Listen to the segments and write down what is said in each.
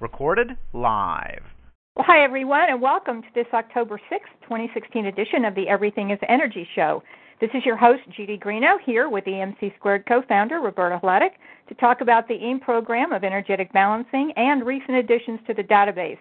Recorded live. Well, hi, everyone, and welcome to this October 6th, 2016 edition of the Everything is Energy show. This is your host, Judy Greeno, here with EMC Squared co founder, Roberta Hladick, to talk about the AIM program of energetic balancing and recent additions to the database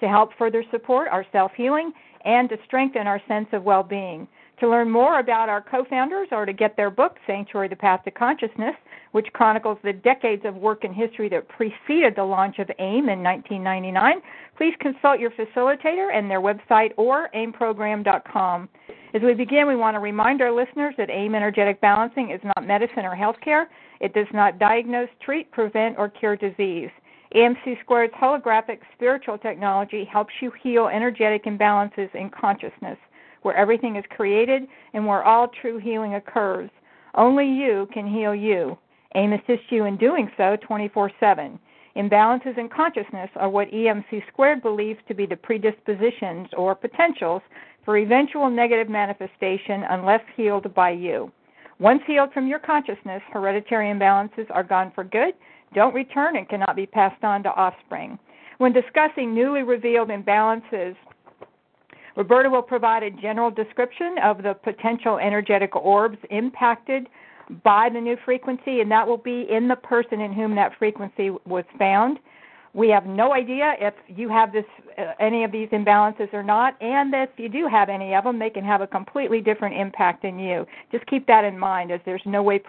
to help further support our self healing and to strengthen our sense of well being. To learn more about our co founders or to get their book, Sanctuary The Path to Consciousness, which chronicles the decades of work and history that preceded the launch of AIM in 1999, please consult your facilitator and their website or aimprogram.com. As we begin, we want to remind our listeners that AIM energetic balancing is not medicine or healthcare. It does not diagnose, treat, prevent, or cure disease. EMC Squared's holographic spiritual technology helps you heal energetic imbalances in consciousness where everything is created and where all true healing occurs. Only you can heal you. AIM assists you in doing so 24 7. Imbalances in consciousness are what EMC squared believes to be the predispositions or potentials for eventual negative manifestation unless healed by you. Once healed from your consciousness, hereditary imbalances are gone for good, don't return, and cannot be passed on to offspring. When discussing newly revealed imbalances Roberta will provide a general description of the potential energetic orbs impacted by the new frequency, and that will be in the person in whom that frequency was found. We have no idea if you have this uh, any of these imbalances or not, and if you do have any of them, they can have a completely different impact in you. Just keep that in mind, as there's no way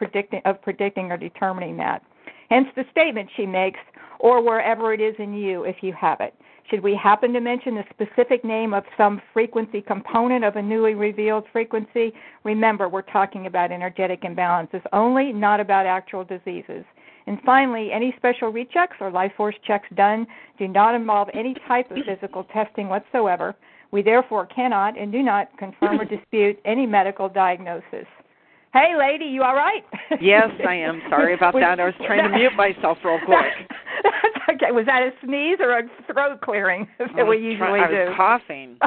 of predicting or determining that. Hence the statement she makes, or wherever it is in you if you have it. Should we happen to mention the specific name of some frequency component of a newly revealed frequency, remember we're talking about energetic imbalances only, not about actual diseases. And finally, any special rechecks or life force checks done do not involve any type of physical testing whatsoever. We therefore cannot and do not confirm or dispute any medical diagnosis. Hey, lady, you all right? yes, I am. Sorry about that. I was trying to mute myself real quick. okay. Was that a sneeze or a throat clearing that we usually try- do? I was coughing.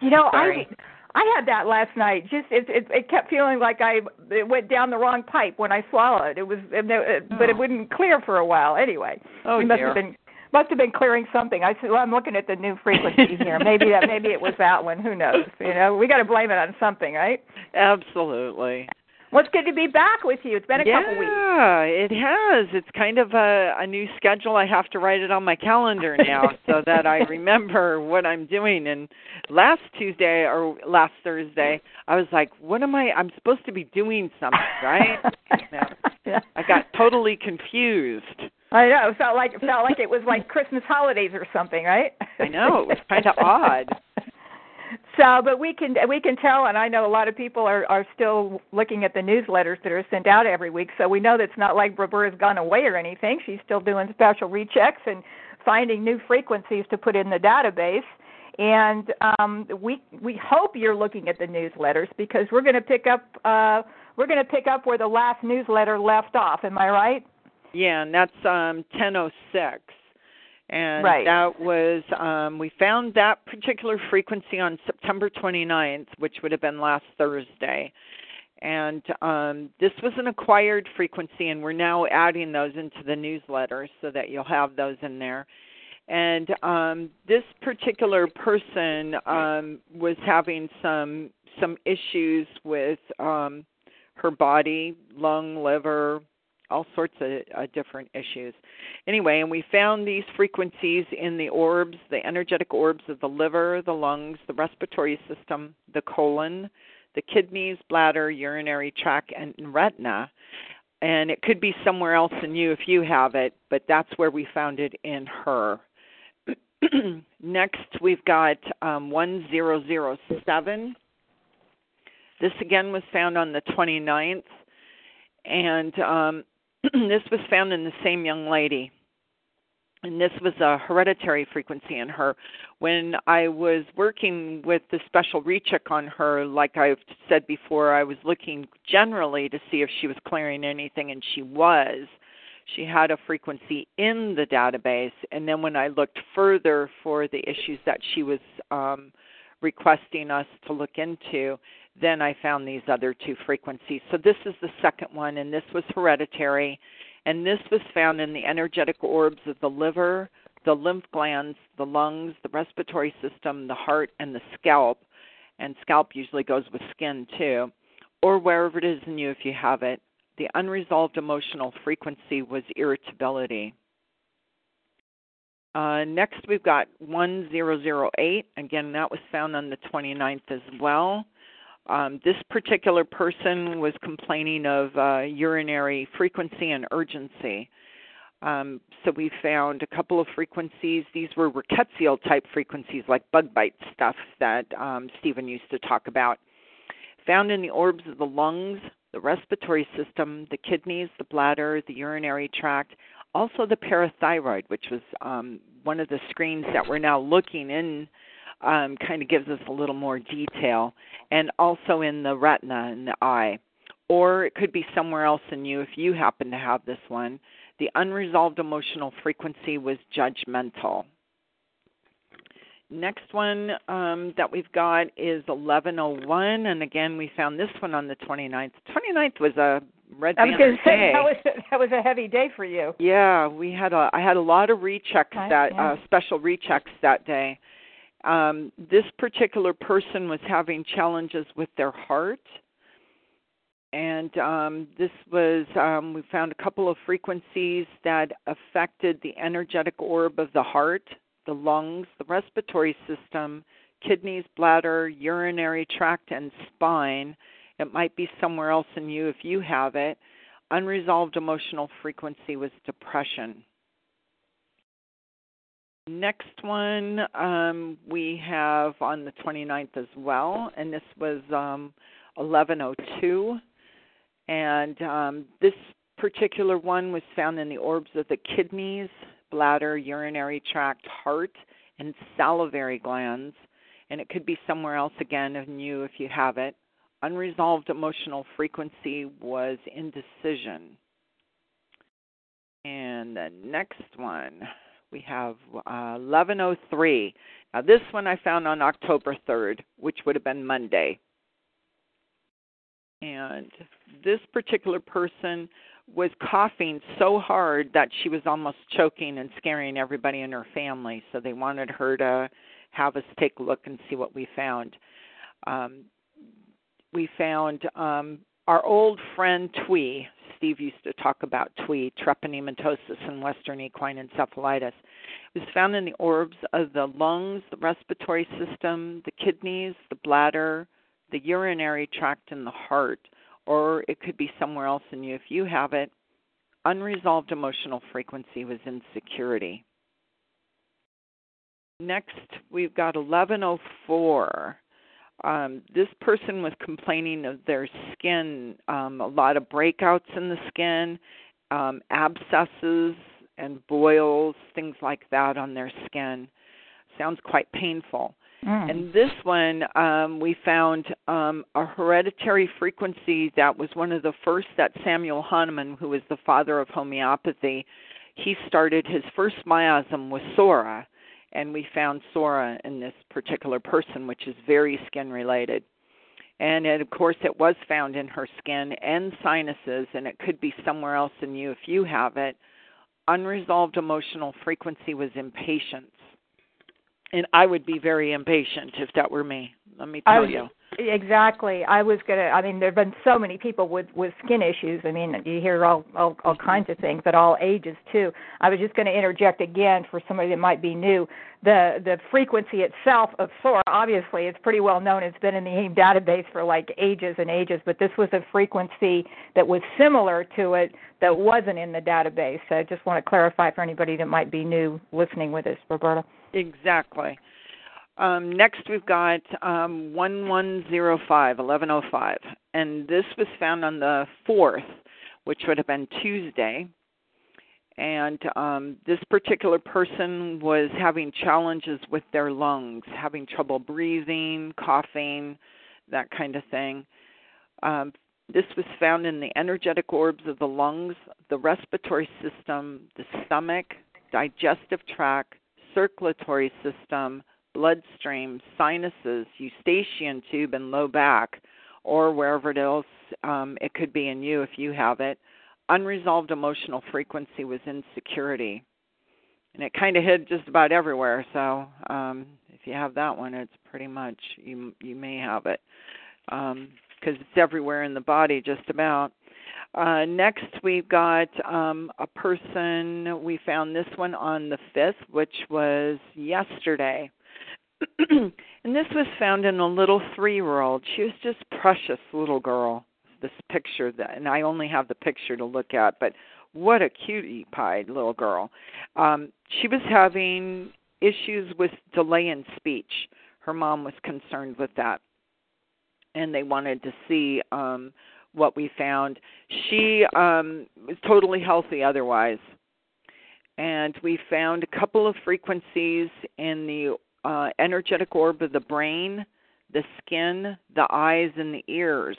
you know, Sorry. I I had that last night. Just it, it it kept feeling like I it went down the wrong pipe when I swallowed. It was, it, it, but it Oh. wouldn't clear for a while. Anyway, Oh we must dear. have been must have been clearing something. I said, well, I'm looking at the new frequency here. Maybe that maybe it was that one. Who knows? You know, we got to blame it on something, right? Absolutely. Well, it's good to be back with you. It's been a yeah, couple weeks. Yeah, it has. It's kind of a, a new schedule. I have to write it on my calendar now so that I remember what I'm doing. And last Tuesday or last Thursday, I was like, "What am I? I'm supposed to be doing something, right?" I got totally confused. I know. It felt like it felt like it was like Christmas holidays or something, right? I know, it was kinda odd. So, but we can we can tell, and I know a lot of people are are still looking at the newsletters that are sent out every week. So we know that it's not like Roberta's gone away or anything. She's still doing special rechecks and finding new frequencies to put in the database. And um, we we hope you're looking at the newsletters because we're going to pick up uh, we're going to pick up where the last newsletter left off. Am I right? Yeah, and that's um 1006. And Right. that was um we found that particular frequency on September 29th, which would have been last Thursday. And um this was an acquired frequency and we're now adding those into the newsletter so that you'll have those in there. And um this particular person um was having some some issues with um her body, lung, liver, all sorts of uh, different issues. Anyway, and we found these frequencies in the orbs, the energetic orbs of the liver, the lungs, the respiratory system, the colon, the kidneys, bladder, urinary tract, and retina. And it could be somewhere else in you if you have it, but that's where we found it in her. Next, we've got um, 1007. This again was found on the 29th, and um, this was found in the same young lady. And this was a hereditary frequency in her. When I was working with the special recheck on her, like I've said before, I was looking generally to see if she was clearing anything, and she was. She had a frequency in the database, and then when I looked further for the issues that she was um, requesting us to look into, then I found these other two frequencies. So this is the second one, and this was hereditary, And this was found in the energetic orbs of the liver, the lymph glands, the lungs, the respiratory system, the heart, and the scalp. And scalp usually goes with skin too, or wherever it is in you if you have it. The unresolved emotional frequency was irritability. Uh, next, we've got 1008. Again, that was found on the 29th as well. Um, this particular person was complaining of uh, urinary frequency and urgency. Um, so we found a couple of frequencies. These were rickettsial type frequencies, like bug bite stuff that um, Stephen used to talk about. Found in the orbs of the lungs, the respiratory system, the kidneys, the bladder, the urinary tract, also the parathyroid, which was um, one of the screens that we're now looking in, um, kind of gives us a little more detail, and also in the retina in the eye. Or it could be somewhere else in you if you happen to have this one. The unresolved emotional frequency was judgmental. Next one um, that we've got is 1101, and again, we found this one on the 29th. 29th was a red I was going to say that was that was a heavy day for you. Yeah, we had a I had a lot of rechecks that yeah. uh, special rechecks that day. Um, this particular person was having challenges with their heart, and um, this was um, we found a couple of frequencies that affected the energetic orb of the heart, the lungs, the respiratory system, kidneys, bladder, urinary tract, and spine. It might be somewhere else in you if you have it. Unresolved emotional frequency was depression. Next one um, we have on the 29th as well, and this was um, 1102. And um, this particular one was found in the orbs of the kidneys, bladder, urinary tract, heart, and salivary glands. And it could be somewhere else again in you if you have it. Unresolved emotional frequency was indecision. And the next one we have uh, 1103. Now, this one I found on October 3rd, which would have been Monday. And this particular person was coughing so hard that she was almost choking and scaring everybody in her family. So they wanted her to have us take a look and see what we found. Um, we found um, our old friend Twee. Steve used to talk about Twee, treponematosis, and Western equine encephalitis. It was found in the orbs of the lungs, the respiratory system, the kidneys, the bladder, the urinary tract, and the heart. Or it could be somewhere else in you if you have it. Unresolved emotional frequency was insecurity. Next, we've got 1104 um, this person was complaining of their skin, um, a lot of breakouts in the skin, um, abscesses and boils, things like that on their skin. Sounds quite painful. Mm. And this one, um, we found um, a hereditary frequency that was one of the first that Samuel Hahnemann, who was the father of homeopathy, he started his first miasm with Psora and we found Psora in this particular person, which is very skin related. And it, of course, it was found in her skin and sinuses, and it could be somewhere else in you if you have it. Unresolved emotional frequency was impatience. And I would be very impatient if that were me. Let me I tell was- you. Exactly. I was gonna. I mean, there've been so many people with with skin issues. I mean, you hear all all, all kinds of things at all ages too. I was just going to interject again for somebody that might be new. The the frequency itself of Psora, obviously, it's pretty well known. It's been in the AIM database for like ages and ages. But this was a frequency that was similar to it that wasn't in the database. So I just want to clarify for anybody that might be new listening with us, Roberta. Exactly. Um, next, we've got um, 1105, 1105, and this was found on the 4th, which would have been Tuesday. And um, this particular person was having challenges with their lungs, having trouble breathing, coughing, that kind of thing. Um, this was found in the energetic orbs of the lungs, the respiratory system, the stomach, digestive tract, circulatory system, bloodstream, sinuses, eustachian tube, and low back, or wherever else um, it could be in you if you have it. unresolved emotional frequency was insecurity. And it kind of hid just about everywhere. So um, if you have that one, it's pretty much you you may have it because um, it's everywhere in the body, just about. Uh, next, we've got um, a person. We found this one on the fifth, which was yesterday. and this was found in a little three-year-old. She was just precious little girl. This picture that, and I only have the picture to look at, but what a cutie pie little girl. Um, she was having issues with delay in speech. Her mom was concerned with that, and they wanted to see um, what we found. She um, was totally healthy otherwise, and we found a couple of frequencies in the uh, energetic orb of the brain, the skin, the eyes, and the ears.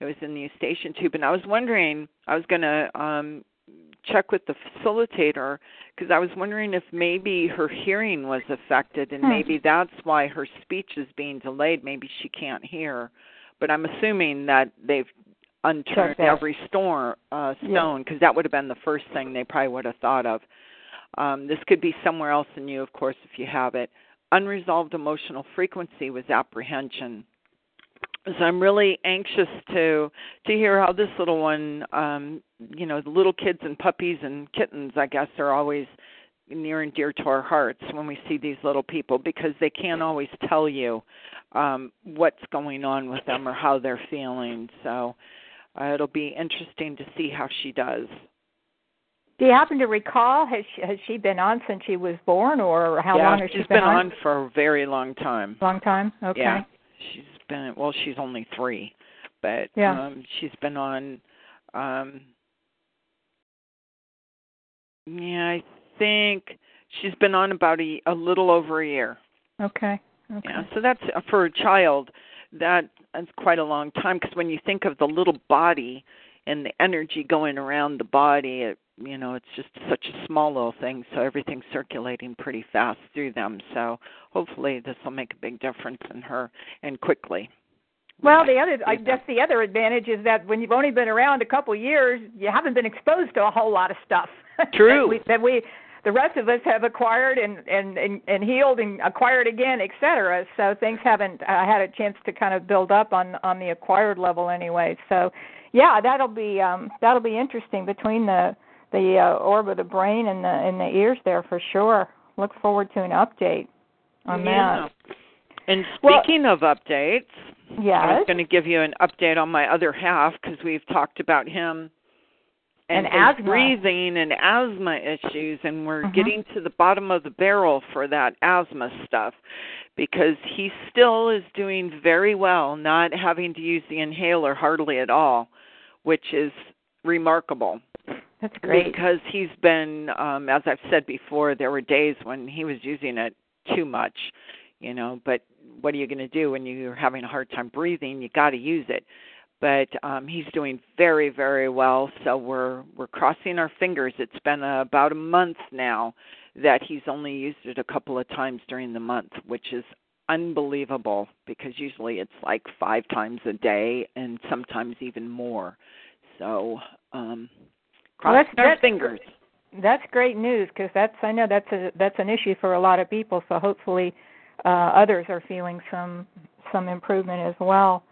It was in the eustachian tube, and I was wondering, I was going to um, check with the facilitator because I was wondering if maybe her hearing was affected, and hmm. maybe that's why her speech is being delayed. Maybe she can't hear, but I'm assuming that they've unturned every storm, uh, stone because yeah. that would have been the first thing they probably would have thought of. Um, this could be somewhere else in you, of course, if you have it unresolved emotional frequency was apprehension. So I'm really anxious to to hear how this little one, um, you know, the little kids and puppies and kittens, I guess, are always near and dear to our hearts when we see these little people because they can't always tell you um, what's going on with them or how they're feeling. So uh, it'll be interesting to see how she does. Do you happen to recall has she, has she been on since she was born, or how yeah, long has she been, been on? on? for a very long time. Long time. Okay. Yeah, she's been well. She's only three, but yeah. um, she's been on. um Yeah, I think she's been on about a, a little over a year. Okay. Okay. Yeah, so that's uh, for a child. That that's quite a long time because when you think of the little body and the energy going around the body, it you know it's just such a small little thing so everything's circulating pretty fast through them. So hopefully this will make a big difference in her and quickly. Well the other i guess the other advantage is that when you've only been around a couple of years you haven't been exposed to a whole lot of stuff. True. that, we, that we the rest of us have acquired and and and, and healed and acquired again et cetera. So things haven't uh, had a chance to kind of build up on on the acquired level anyway. So yeah that'll be um that'll be interesting between the the uh, orb of the brain and the and the ears there for sure. Look forward to an update on yeah. that. And speaking well, of updates, yes. I was going to give you an update on my other half because we've talked about him and, and asthma. breathing and asthma issues, and we're mm-hmm. getting to the bottom of the barrel for that asthma stuff because he still is doing very well, not having to use the inhaler hardly at all, which is remarkable. That's great. Because he's been, um, as I've said before, there were days when he was using it too much, you know. But what are you going to do when you're having a hard time breathing? You got to use it. But um, he's doing very, very well. So we're we're crossing our fingers. It's been uh, about a month now that he's only used it a couple of times during the month, which is unbelievable because usually it's like five times a day and sometimes even more. So um Cross well, that's, our fingers. That's great news because that's I know that's a that's an issue for a lot of people. So hopefully, uh, others are feeling some some improvement as well.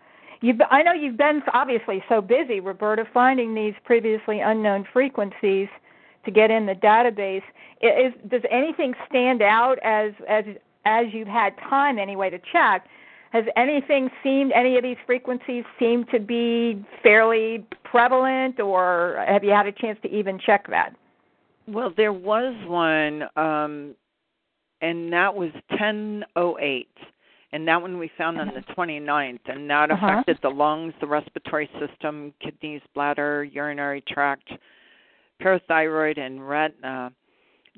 You, I know you've been obviously so busy, Roberta, finding these previously unknown frequencies to get in the database. Is, does anything stand out as as as you've had time anyway to check? Has anything seemed, any of these frequencies seem to be fairly prevalent, or have you had a chance to even check that? Well, there was one, um, and that was 1008. And that one we found on the 29th, and that uh-huh. affected the lungs, the respiratory system, kidneys, bladder, urinary tract, parathyroid, and retina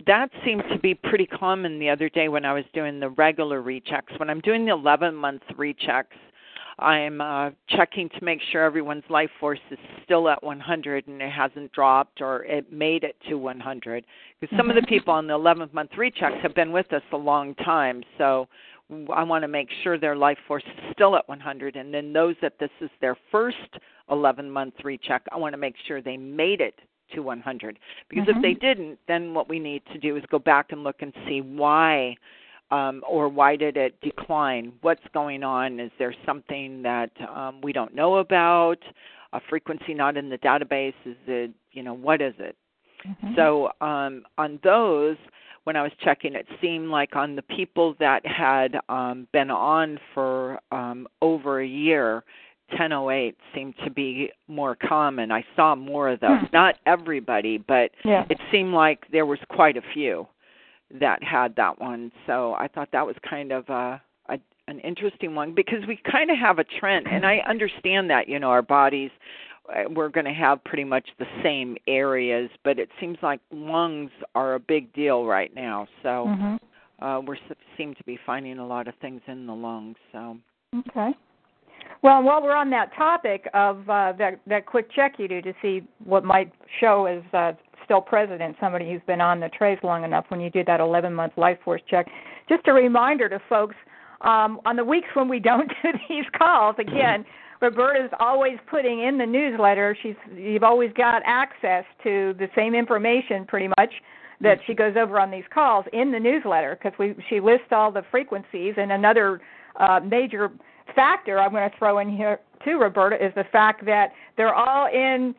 that seemed to be pretty common the other day when I was doing the regular rechecks. When I'm doing the 11 month rechecks, I'm uh, checking to make sure everyone's life force is still at 100 and it hasn't dropped or it made it to 100. Because some mm-hmm. of the people on the 11th month rechecks have been with us a long time, so I want to make sure their life force is still at 100. And then those that this is their first 11 month recheck, I want to make sure they made it to 100. Because mm-hmm. if they didn't, then what we need to do is go back and look and see why um, or why did it decline? What's going on? Is there something that um, we don't know about? A frequency not in the database? Is it, you know, what is it? Mm-hmm. So um, on those, when I was checking, it seemed like on the people that had um, been on for um, over a year, 1008 seemed to be more common. I saw more of those. Hmm. Not everybody, but yeah. it seemed like there was quite a few that had that one. So I thought that was kind of a, a an interesting one because we kind of have a trend, and I understand that you know our bodies uh, we're going to have pretty much the same areas, but it seems like lungs are a big deal right now. So mm-hmm. uh, we seem to be finding a lot of things in the lungs. So okay. Well, while we're on that topic of uh, that that quick check you do to see what might show as uh, still present in somebody who's been on the trays long enough, when you do that 11 month life force check, just a reminder to folks um, on the weeks when we don't do these calls again. Roberta's always putting in the newsletter. She's you've always got access to the same information pretty much that she goes over on these calls in the newsletter because we she lists all the frequencies and another uh, major factor I'm going to throw in here too, Roberta, is the fact that they're all in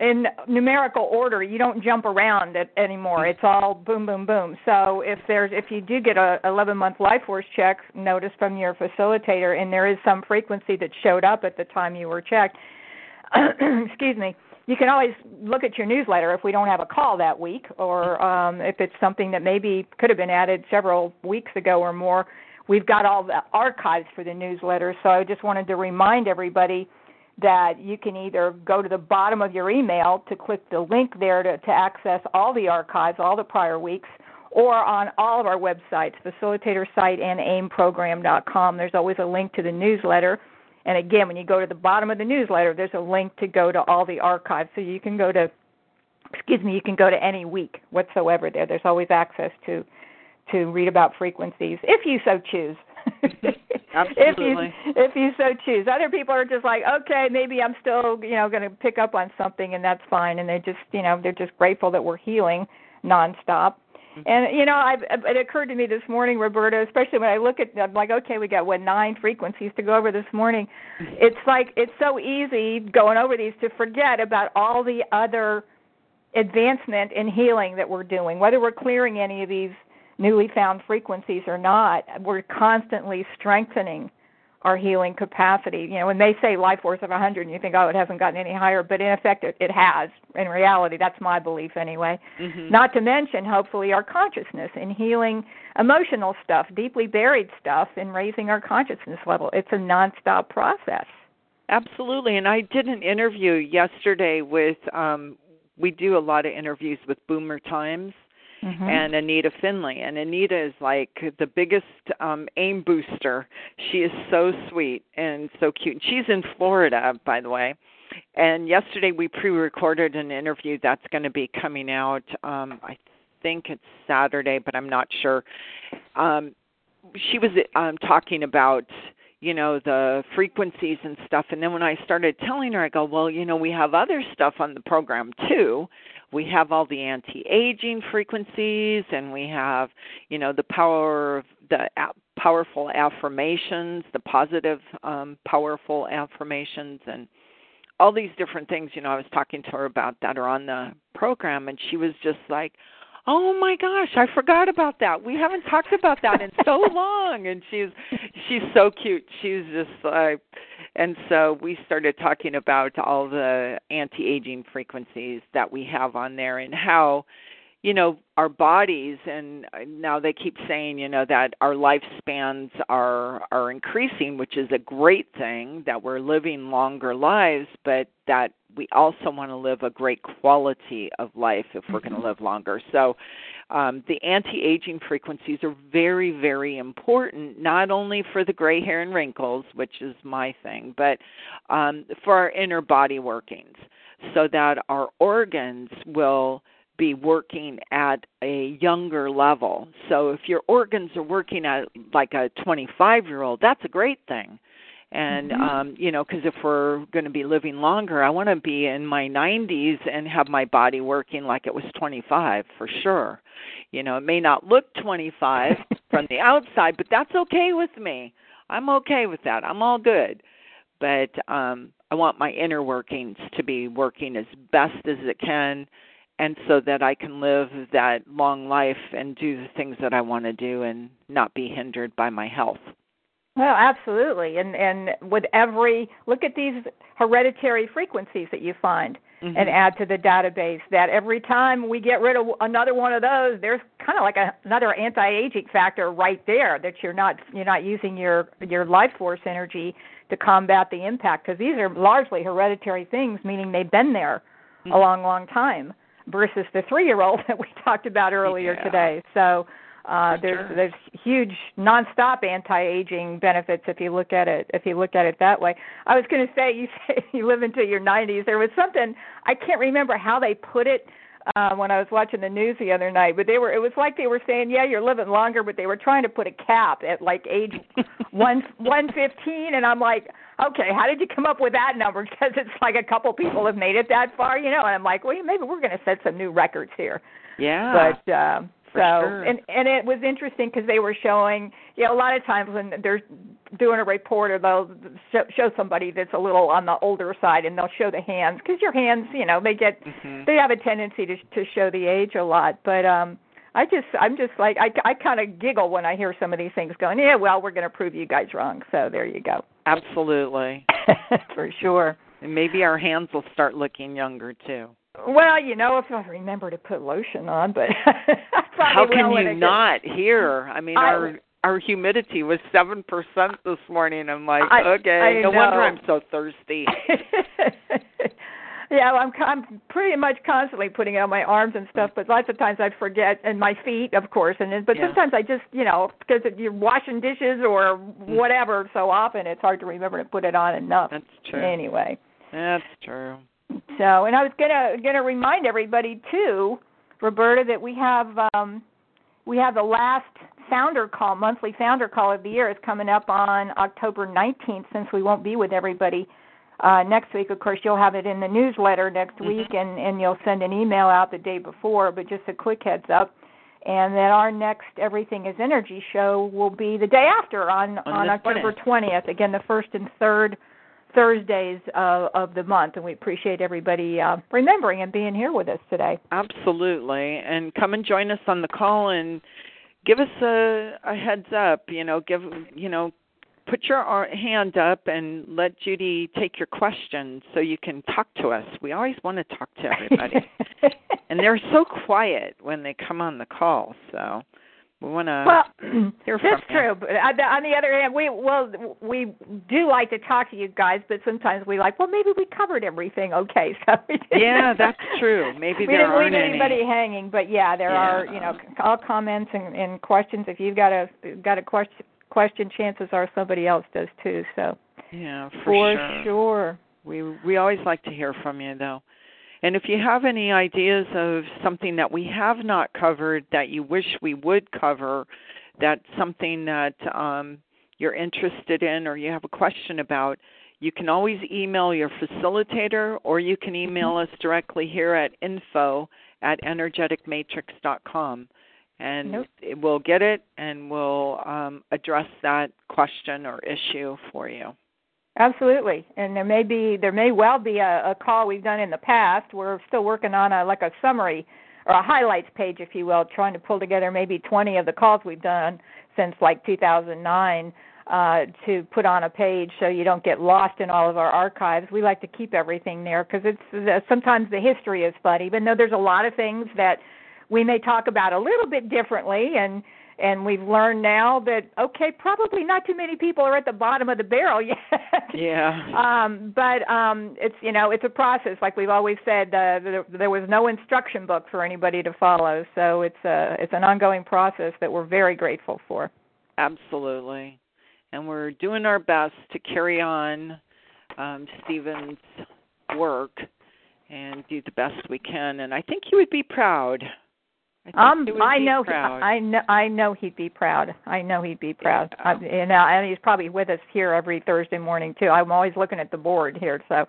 in numerical order. You don't jump around it anymore. It's all boom, boom, boom. So if there's if you do get a 11 month life force check notice from your facilitator, and there is some frequency that showed up at the time you were checked, excuse me. You can always look at your newsletter if we don't have a call that week, or um, if it's something that maybe could have been added several weeks ago or more. We've got all the archives for the newsletter, so I just wanted to remind everybody that you can either go to the bottom of your email to click the link there to, to access all the archives, all the prior weeks, or on all of our websites, facilitator site and aimprogram.com. There's always a link to the newsletter. And again, when you go to the bottom of the newsletter, there's a link to go to all the archives. So you can go to, excuse me, you can go to any week whatsoever there. There's always access to to read about frequencies if you so choose. Absolutely. if you if you so choose. Other people are just like, okay, maybe I'm still, you know, going to pick up on something, and that's fine. And they just, you know, they're just grateful that we're healing nonstop. Mm-hmm. And you know, I've, it occurred to me this morning, Roberta, especially when I look at, I'm like, okay, we got what nine frequencies to go over this morning. It's like it's so easy going over these to forget about all the other advancement in healing that we're doing, whether we're clearing any of these newly found frequencies or not, we're constantly strengthening our healing capacity. You know, when they say life force of 100, and you think, oh, it hasn't gotten any higher, but in effect, it, it has. In reality, that's my belief anyway. Mm-hmm. Not to mention, hopefully, our consciousness in healing emotional stuff, deeply buried stuff, and raising our consciousness level. It's a nonstop process. Absolutely, and I did an interview yesterday with. um we do a lot of interviews with Boomer Times mm-hmm. and Anita Finley. And Anita is like the biggest um aim booster. She is so sweet and so cute. She's in Florida, by the way. And yesterday we pre-recorded an interview that's going to be coming out um I think it's Saturday, but I'm not sure. Um she was um talking about you know the frequencies and stuff and then when i started telling her i go well you know we have other stuff on the program too we have all the anti-aging frequencies and we have you know the power of the powerful affirmations the positive um powerful affirmations and all these different things you know i was talking to her about that are on the program and she was just like oh my gosh i forgot about that. We haven't talked about that in so long. And she's she's so cute. She's just like and so we started talking about all the anti-aging frequencies that we have on there and how you know our bodies and now they keep saying you know that our lifespans are are increasing which is a great thing that we're living longer lives but that we also want to live a great quality of life if we're mm-hmm. going to live longer so um, the anti-aging frequencies are very very important not only for the gray hair and wrinkles which is my thing but um, for our inner body workings so that our organs will be working at a younger level. So if your organs are working at like a 25 year old, that's a great thing. and mm-hmm. um you know because if we're going to be living longer i want to be in my 90s and have my body working like it was 25 for sure you know it may not look 25 from the outside but that's okay with me i'm okay with that i'm all good but um i want my inner workings to be working as best as it can and so that I can live that long life and do the things that I want to do and not be hindered by my health. Well, absolutely. And and with every look at these hereditary frequencies that you find mm-hmm. and add to the database that every time we get rid of another one of those, there's kind of like a, another anti-aging factor right there that you're not you're not using your your life force energy to combat the impact because these are largely hereditary things meaning they've been there mm-hmm. a long long time versus the 3-year-old that we talked about earlier yeah. today. So uh, there's sure. there's huge nonstop anti-aging benefits if you look at it if you look at it that way. I was going to say you say you live into your 90s. There was something I can't remember how they put it uh, when I was watching the news the other night, but they were it was like they were saying, yeah, you're living longer, but they were trying to put a cap at like age one one fifteen, and I'm like, okay, how did you come up with that number? Because it's like a couple people have made it that far, you know, and I'm like, well, maybe we're going to set some new records here. Yeah. But um, so sure. and and it was interesting because they were showing you know a lot of times when they're doing a report or they'll show, show somebody that's a little on the older side and they'll show the hands because your hands you know they get mm-hmm. they have a tendency to to show the age a lot but um I just I'm just like I I kind of giggle when I hear some of these things going yeah well we're going to prove you guys wrong so there you go absolutely for sure and maybe our hands will start looking younger too well, you know, if I remember to put lotion on, but how can you not here? I mean, I, our our humidity was seven percent this morning. I'm like, I, okay, I no know. wonder I'm so thirsty. yeah, well, I'm I'm pretty much constantly putting it on my arms and stuff, but lots of times I forget, and my feet, of course, and then, but Yeah. sometimes I just, you know, because you're washing dishes or Mm. whatever so often, it's hard to remember to put it on enough. That's true. Anyway. That's true. So, and I was gonna gonna remind everybody too, Roberta, that we have um, we have the last founder call, monthly founder call of the year is coming up on October 19th. Since we won't be with everybody uh, next week, of course, you'll have it in the newsletter next Mhm. week, and and you'll send an email out the day before. But just a quick heads up. And that our next Everything is Energy show will be the day after on, On the October 20th. 20th. Again, the first and third Thursdays uh, of the month, and we appreciate everybody uh, remembering and being here with us today. Absolutely. And come and join us on the call and give us a, a heads up. You know, give you know, put your hand up and let Judy take your questions so you can talk to us. We always want to talk to everybody, and they're so quiet when they come on the call. So we want to well, hear from that's you. true. But on the, other hand, we well we do like to talk to you guys, but sometimes we like well maybe we covered everything okay. So Yeah, that's true. Maybe we there didn't leave any. anybody hanging, but yeah, there are you know all comments and, and questions. If you've got a got a question, question, chances are somebody else does too. So Yeah, for, for sure. We we always like to hear from you though. And if you have any ideas of something that we have not covered that you wish we would cover, that's something that um, you're interested in or you have a question about, you can always email your facilitator or you can email us directly here at info at energeticmatrix.com. And Nope. we'll get it and we'll um, address that question or issue for you. Absolutely, and there may be there may well be a, a call we've done in the past. We're still working on a like a summary or a highlights page, if you will, trying to pull together maybe 20 of the calls we've done since like 2009 uh, to put on a page so you don't get lost in all of our archives. We like to keep everything there because it's sometimes the history is funny, even though there's a lot of things that we may talk about a little bit differently and and we've learned now that okay probably not too many people are at the bottom of the barrel yet Yeah. um but um it's you know it's a process like we've always said uh, there, there was no instruction book for anybody to follow so it's a it's an ongoing process that we're very grateful for Absolutely. And we're doing our best to carry on um, Stephen's work and do the best we can. And I think you would be proud. I, um, I know. Proud. I know. I know he'd be proud. I know he'd be proud. Yeah. I, you know, and he's probably with us here every Thursday morning too. I'm always looking at the board here. So,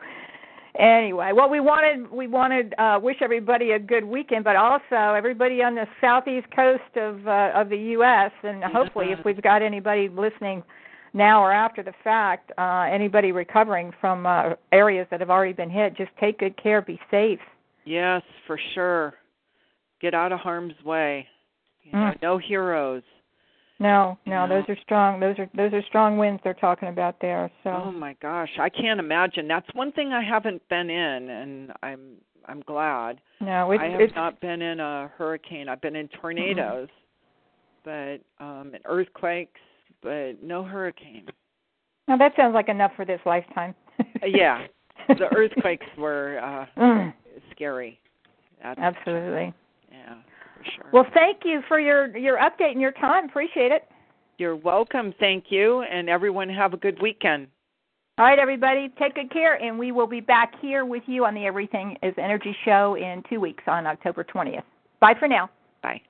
anyway, well, we wanted we wanted uh, wish everybody a good weekend, but also everybody on the southeast coast of uh, of the U.S. and hopefully, if we've got anybody listening now or after the fact, uh, anybody recovering from uh, areas that have already been hit, just take good care, be safe. Yes, for sure. Get out of harm's way. You know, Mm. no heroes. No, no, those are strong. Those are those are strong winds they're talking about there. So. Oh my gosh, I can't imagine. That's one thing I haven't been in, and I'm I'm glad. No, it's I have it's not been in a hurricane. I've been in tornadoes, but um and earthquakes, but no hurricane. Now that sounds like enough for this lifetime. Uh, yeah, the earthquakes were uh Mm, scary. That's, absolutely. Sure. Well, thank you for your your update and your time. Appreciate it. You're welcome. Thank you, and everyone have a good weekend. All right, everybody, take good care, and we will be back here with you on the Everything is Energy show in two weeks on October 20th. Bye for now. Bye.